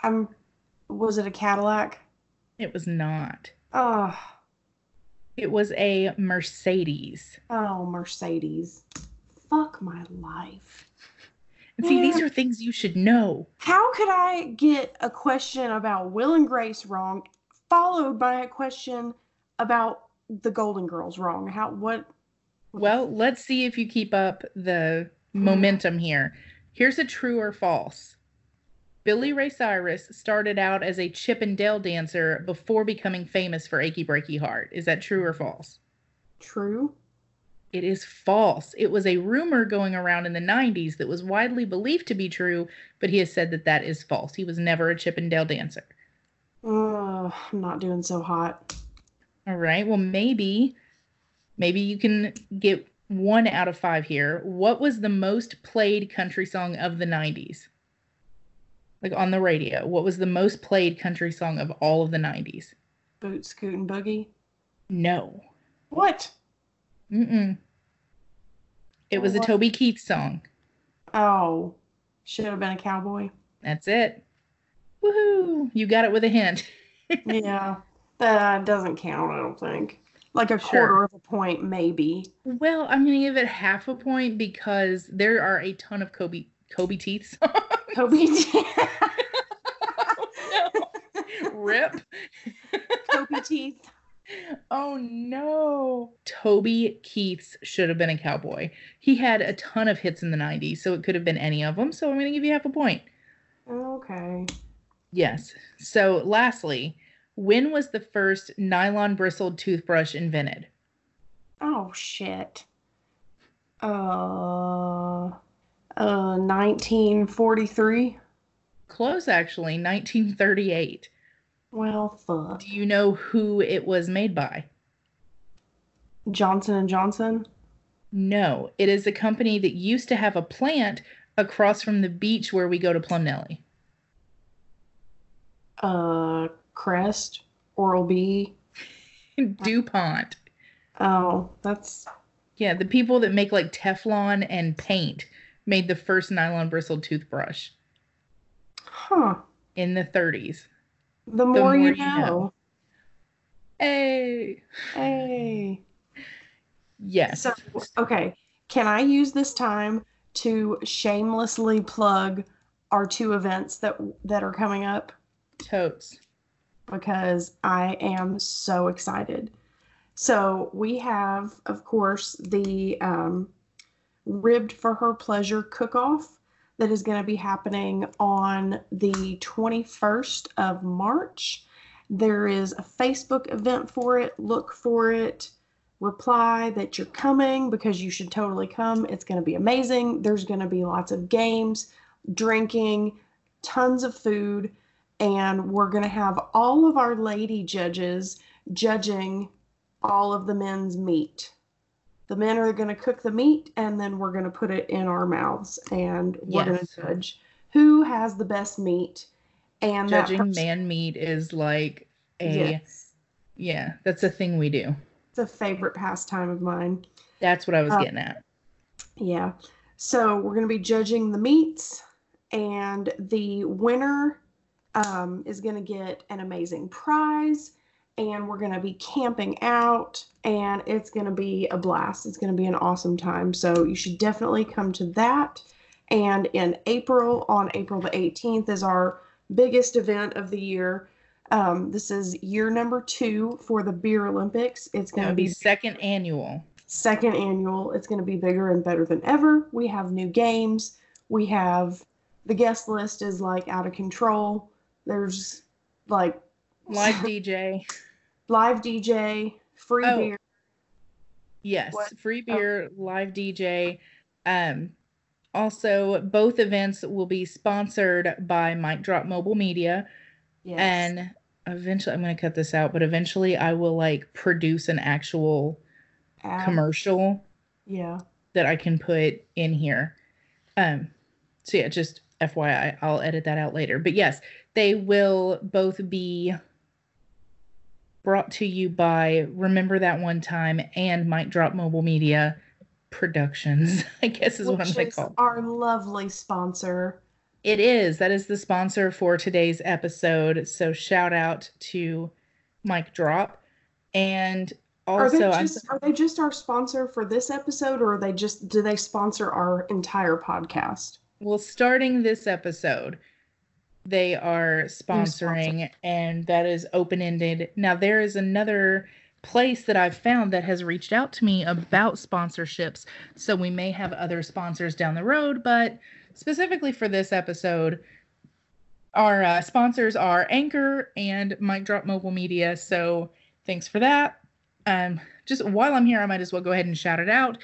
I'm. Was it a Cadillac? It was not. Oh, It was a Mercedes. oh, Mercedes. Fuck my life. See, these are things you should know. How could I get a question about Will and Grace wrong, followed by a question about the Golden Girls wrong? How what? Well, let's see if you keep up the hmm. momentum here. Here's a true or false. Billy Ray Cyrus started out as a Chippendale dancer before becoming famous for Achy Breaky Heart. Is that true or false? True. It is false. It was a rumor going around in the 90s that was widely believed to be true, but he has said that that is false. He was never a Chippendale dancer. Ugh, I'm not doing so hot. All right. Well, maybe, maybe you can get one out of five here. What was the most played country song of the 90s? Like on the radio, what was the most played country song of all of the 90s? Boot, scoot, and boogie. No. What? Mm-mm. It was a Toby Keith song. Oh, should have been a cowboy. That's it. Woohoo! You got it with a hint. <laughs> yeah, that doesn't count. I don't think. Like a Sure. quarter of a point, maybe. Well, I'm gonna give it half a point because there are a ton of Kobe Kobe Teeth songs. Kobe, <laughs> teeth. <laughs> Rip. Kobe teeth. <laughs> Oh no. Toby Keith's should have been a cowboy. He had a ton of hits in the 90s, so it could have been any of them. So I'm going to give you half a point. Okay. Yes. So lastly, when was the first nylon bristled toothbrush invented? Oh shit. Uh, uh, 1943. Close, actually, 1938. Well, fuck. Do you know who it was made by? Johnson and Johnson. No, it is a company that used to have a plant across from the beach where we go to Plumnelly. Uh, Crest. Oral B. <laughs> DuPont. Oh, that's Yeah, the people that make like Teflon and paint made the first nylon bristled toothbrush Huh. in the 30s. The more, you, more know. you know. Hey. Hey. Yes. So, okay. Can I use this time to shamelessly plug our two events that that are coming up Totes. because I am so excited. So we have, of course, the um, Ribbed for Her Pleasure cook-off that is going to be happening on the 21st of March. There is a Facebook event for it. Look for it. Reply that you're coming because you should totally come. It's going to be amazing. There's going to be lots of games, drinking, tons of food, and we're going to have all of our lady judges judging all of the men's meat. The men are going to cook the meat and then we're going to put it in our mouths and we're going to judge who has the best meat. And Judging person- man meat is like a Yes. yeah, that's a thing we do. It's a favorite pastime of mine. That's what I was Uh, getting at. Yeah. So we're going to be judging the meats, and the winner um, is going to get an amazing prize. And we're going to be camping out, and it's going to be a blast. It's going to be an awesome time. So you should definitely come to that. And in April, on April the 18th, is our biggest event of the year. Um, this is year number two for the Beer Olympics. It's going Gonna be be second annual. second annual. It's going to be bigger and better than ever. We have new games. We have the guest list is like out of control. There's like Live DJ. <laughs> live DJ, free Oh. beer. Yes, What? free Oh. beer, live DJ. Um, also, both events will be sponsored by Mic Drop Mobile Media, Yes. and eventually, I'm going to cut this out, but eventually, I will like produce an actual Ad- commercial Yeah. that I can put in here. Um, so yeah, just FYI, I'll edit that out later. But yes, they will both be brought to you by Remember That One Time and Mic Drop Mobile Media Productions, <laughs> I guess is what I'm Which going to is call. our lovely sponsor. It is. That is the sponsor for today's episode. So shout out to Mic Drop. And Are they also, I'm just are they just our sponsor for this episode or are they just do they sponsor our entire podcast? Well, starting this episode, they are sponsoring, and that is open ended. Now, there is another place that I've found that has reached out to me about sponsorships. So we may have other sponsors down the road, but specifically for this episode, our uh, sponsors are Anchor and Mic Drop Mobile Media. So thanks for that. Um, just while I'm here, I might as well go ahead and shout it out.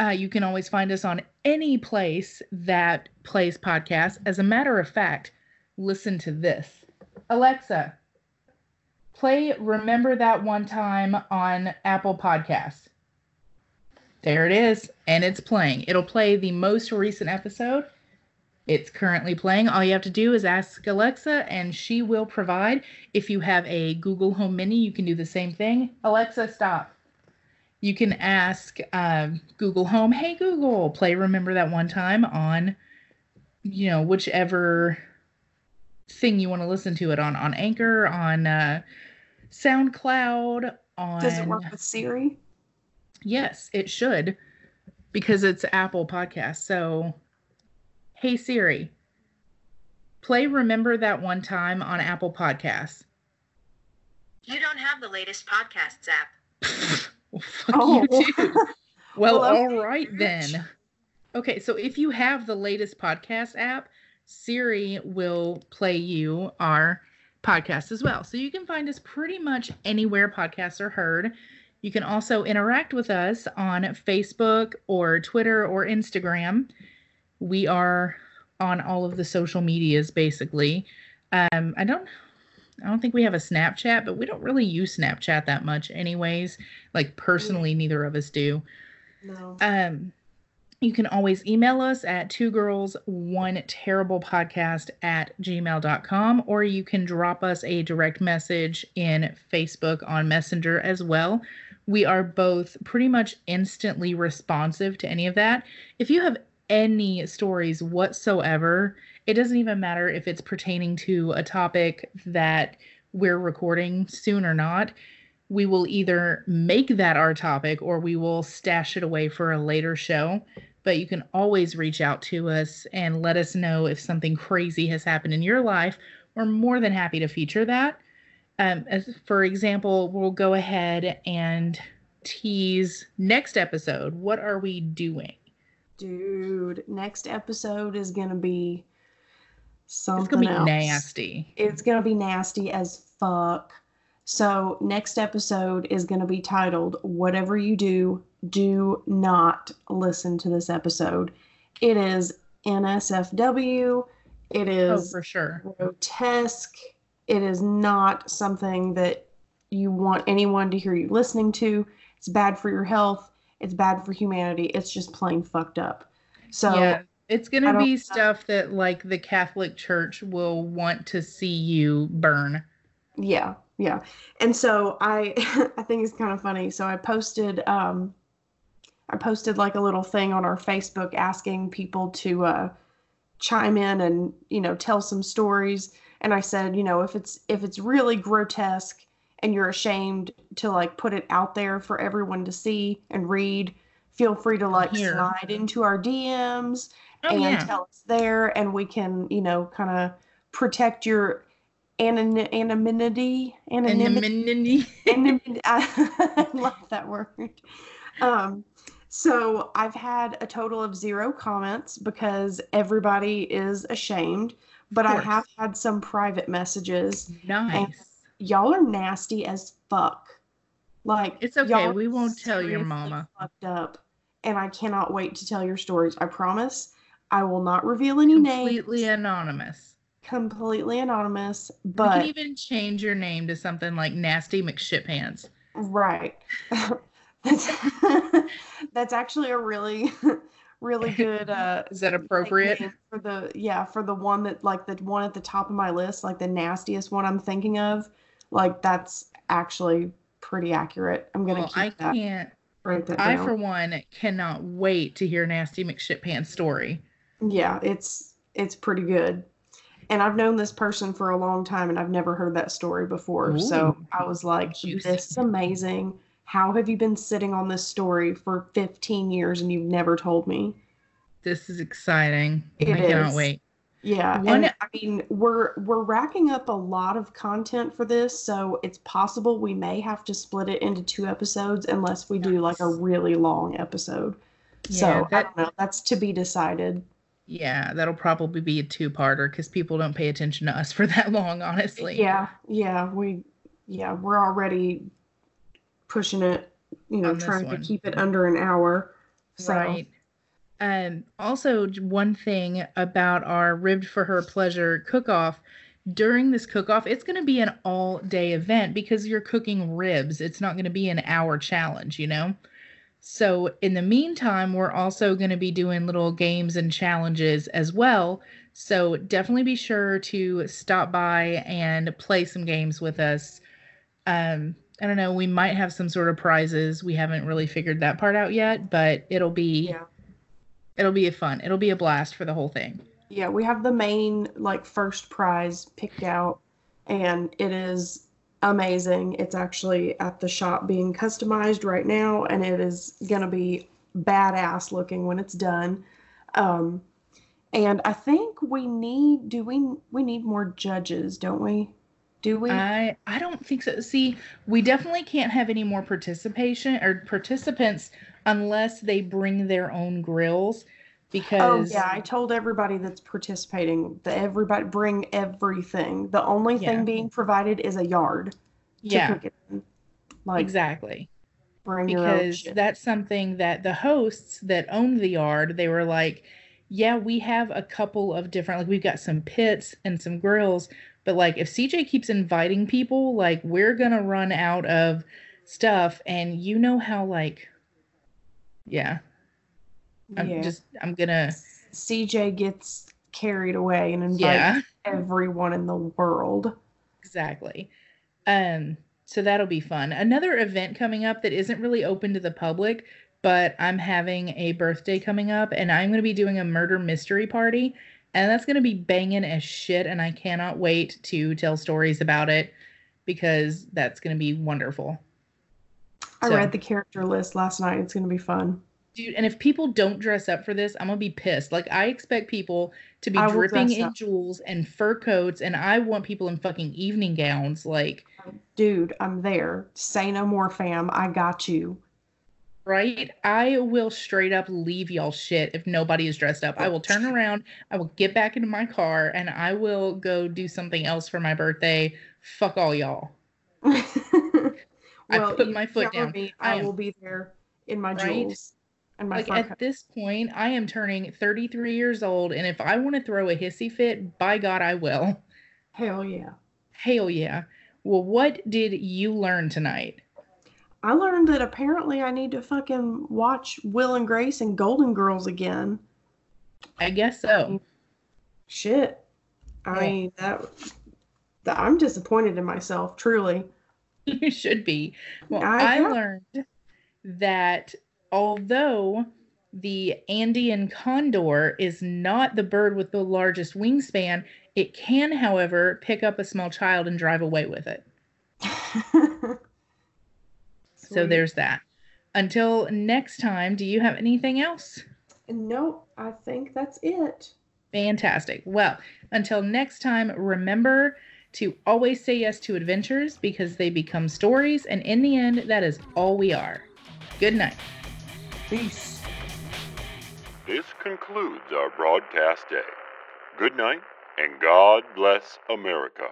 Uh, you can always find us on any place that plays podcasts. As a matter of fact, listen to this. Alexa, play Remember That One Time on Apple Podcasts. There it is, and it's playing. It'll play the most recent episode. It's currently playing. All you have to do is ask Alexa, and she will provide. If you have a Google Home Mini, you can do the same thing. Alexa, stop you can ask um, Google Home, "Hey Google, play Remember That One Time on, you know, whichever thing you want to listen to it on, on Anchor, on uh, SoundCloud, on." Does it work with Siri? Yes, it should, because it's Apple Podcast. So, hey Siri, play Remember That One Time on Apple Podcasts. You don't have the latest podcasts app. <laughs> Well, fuck Oh. you too. <laughs> Well, Well, all right bitch. then. Okay, so if you have the latest podcast app, Siri will play you our podcast as well. So you can find us pretty much anywhere podcasts are heard. You can also interact with us on Facebook or Twitter or Instagram. We are on all of the social medias basically. Um, I don't I don't think we have a Snapchat, but we don't really use Snapchat that much anyways. Like personally neither of us do. No. Um, you can always email us at two girls one terrible podcast at gmail.com or you can drop us a direct message in facebook on messenger as well we are both pretty much instantly responsive to any of that if you have any stories whatsoever, it doesn't even matter if it's pertaining to a topic that we're recording soon or not. We will either make that our topic or we will stash it away for a later show. But you can always reach out to us and let us know if something crazy has happened in your life. We're more than happy to feature that. Um, as for example, we'll go ahead and tease next episode. What are we doing? Dude, next episode is gonna be something It's gonna be else. nasty. It's gonna be nasty as fuck. So next episode is gonna be titled "Whatever You Do, Do Not Listen to This Episode." It is NSFW. It oh, is Oh, for sure. grotesque. It is not something that you want anyone to hear you listening to. It's bad for your health. It's bad for humanity. It's just plain fucked up. So yeah, it's gonna be stuff that like the Catholic Church will want to see you burn. yeah, yeah. And so I <laughs> I think it's kind of funny. So I posted um I posted like a little thing on our Facebook asking people to uh chime in and, you know, tell some stories. And I said, you know, if it's if it's really grotesque and you're ashamed to like put it out there for everyone to see and read, feel free to like Hear. slide into our DMs Oh and yeah. tell us there and we can, you know, kind of protect your anon- anonymity anonymity and I <laughs> love that word. Um, so I've had a total of zero comments because everybody is ashamed, but I have had some private messages. nice. Y'all are nasty as fuck. Like It's okay, y'all we won't tell your mama. Fucked up, and I cannot wait to tell your stories. I promise. I will not reveal any names. Completely anonymous. Completely anonymous, but you can even change your name to something like Nasty McShitpants. Right. <laughs> that's <laughs> that's actually a really <laughs> really good uh Is that appropriate? for the yeah, for the one that like the one at the top of my list, like the nastiest one I'm thinking of. Like that's actually pretty accurate. I'm gonna Well, keep I that can't. write that I, down. for one, cannot wait to hear Nasty McShitpants' story. Yeah, it's it's pretty good. And I've known this person for a long time and I've never heard that story before. So I was like, juicy. this is amazing. How have you been sitting on this story for 15 years and you've never told me? This is exciting. It I cannot is. wait. Yeah, One- and I mean we're we're racking up a lot of content for this, so it's possible we may have to split it into two episodes unless we do like a really long episode. Yeah, so I don't know. That's to be decided. Yeah, that'll probably be a two-parter because people don't pay attention to us for that long, honestly. Yeah, yeah, we yeah, we're already pushing it, you know, trying to keep it under an hour. So Right. Um, also, one thing about our Ribbed for Her Pleasure cook off during this cook off, it's going to be an all day event because you're cooking ribs. It's not going to be an hour challenge, you know? So, in the meantime, we're also going to be doing little games and challenges as well. So, definitely be sure to stop by and play some games with us. Um, I don't know, we might have some sort of prizes. We haven't really figured that part out yet, but it'll be Yeah. it'll be a fun. It'll be a blast for the whole thing. yeah, we have the main like first prize picked out and it is amazing. It's actually at the shop being customized right now and it is going to be badass looking when it's done. Um and I think we need do we we need more judges, don't we? Do we? I I don't think so. See, we definitely can't have any more participation or participants unless they bring their own grills Oh because yeah, I told everybody that's participating that everybody bring everything. The only Yeah. thing being provided is a yard yeah, cook it in. Like exactly. bring Because that's something that the hosts that owned the yard, they were like, yeah, we have a couple of different like we've got some pits and some grills, but like if CJ keeps inviting people, like we're going to run out of stuff and you know how like yeah, I'm yeah. just I'm to CJ gets carried away and invites yeah. everyone in the world. Exactly. Um, so that'll be fun. Another event coming up that isn't really open to the public, but I'm having a birthday coming up and I'm going to be doing a murder mystery party. And that's going to be banging as shit. And I cannot wait to tell stories about it because that's going to be wonderful. I So- read the character list last night. It's going to be fun. Dude, and if people don't dress up for this, I'm gonna be pissed. Like I expect people to be I dripping in up. jewels and fur coats, and I want people in fucking evening gowns. Like, Dude, I'm there. Say no more, fam. I got you. right? I will straight up leave y'all shit if nobody is dressed up. I will turn <laughs> around, I will get back into my car, and I will go do something else for my birthday. Fuck all y'all. <laughs> well, put my foot down. Me, I I, will be there in my Right? jewels and my like at coat. this point, I am turning 33 years old, and if I want to throw a hissy fit, by God, I will. Hell yeah. Hell yeah. Well, what did you learn tonight? I learned that apparently I need to fucking watch Will and Grace and Golden Girls again. I guess so. Shit. I Yeah. mean that, that I'm disappointed in myself, truly. <laughs> you should be. Well, I I, learned that although the Andean condor is not the bird with the largest wingspan, it can, however, pick up a small child and drive away with it. <laughs> So there's that. Until next time, do you have anything else? Nope, I think that's it. Fantastic. Well, until next time, remember to always say yes to adventures because they become stories, and in the end, that is all we are. Good night. Peace. This concludes our broadcast day. Good night, and God bless America.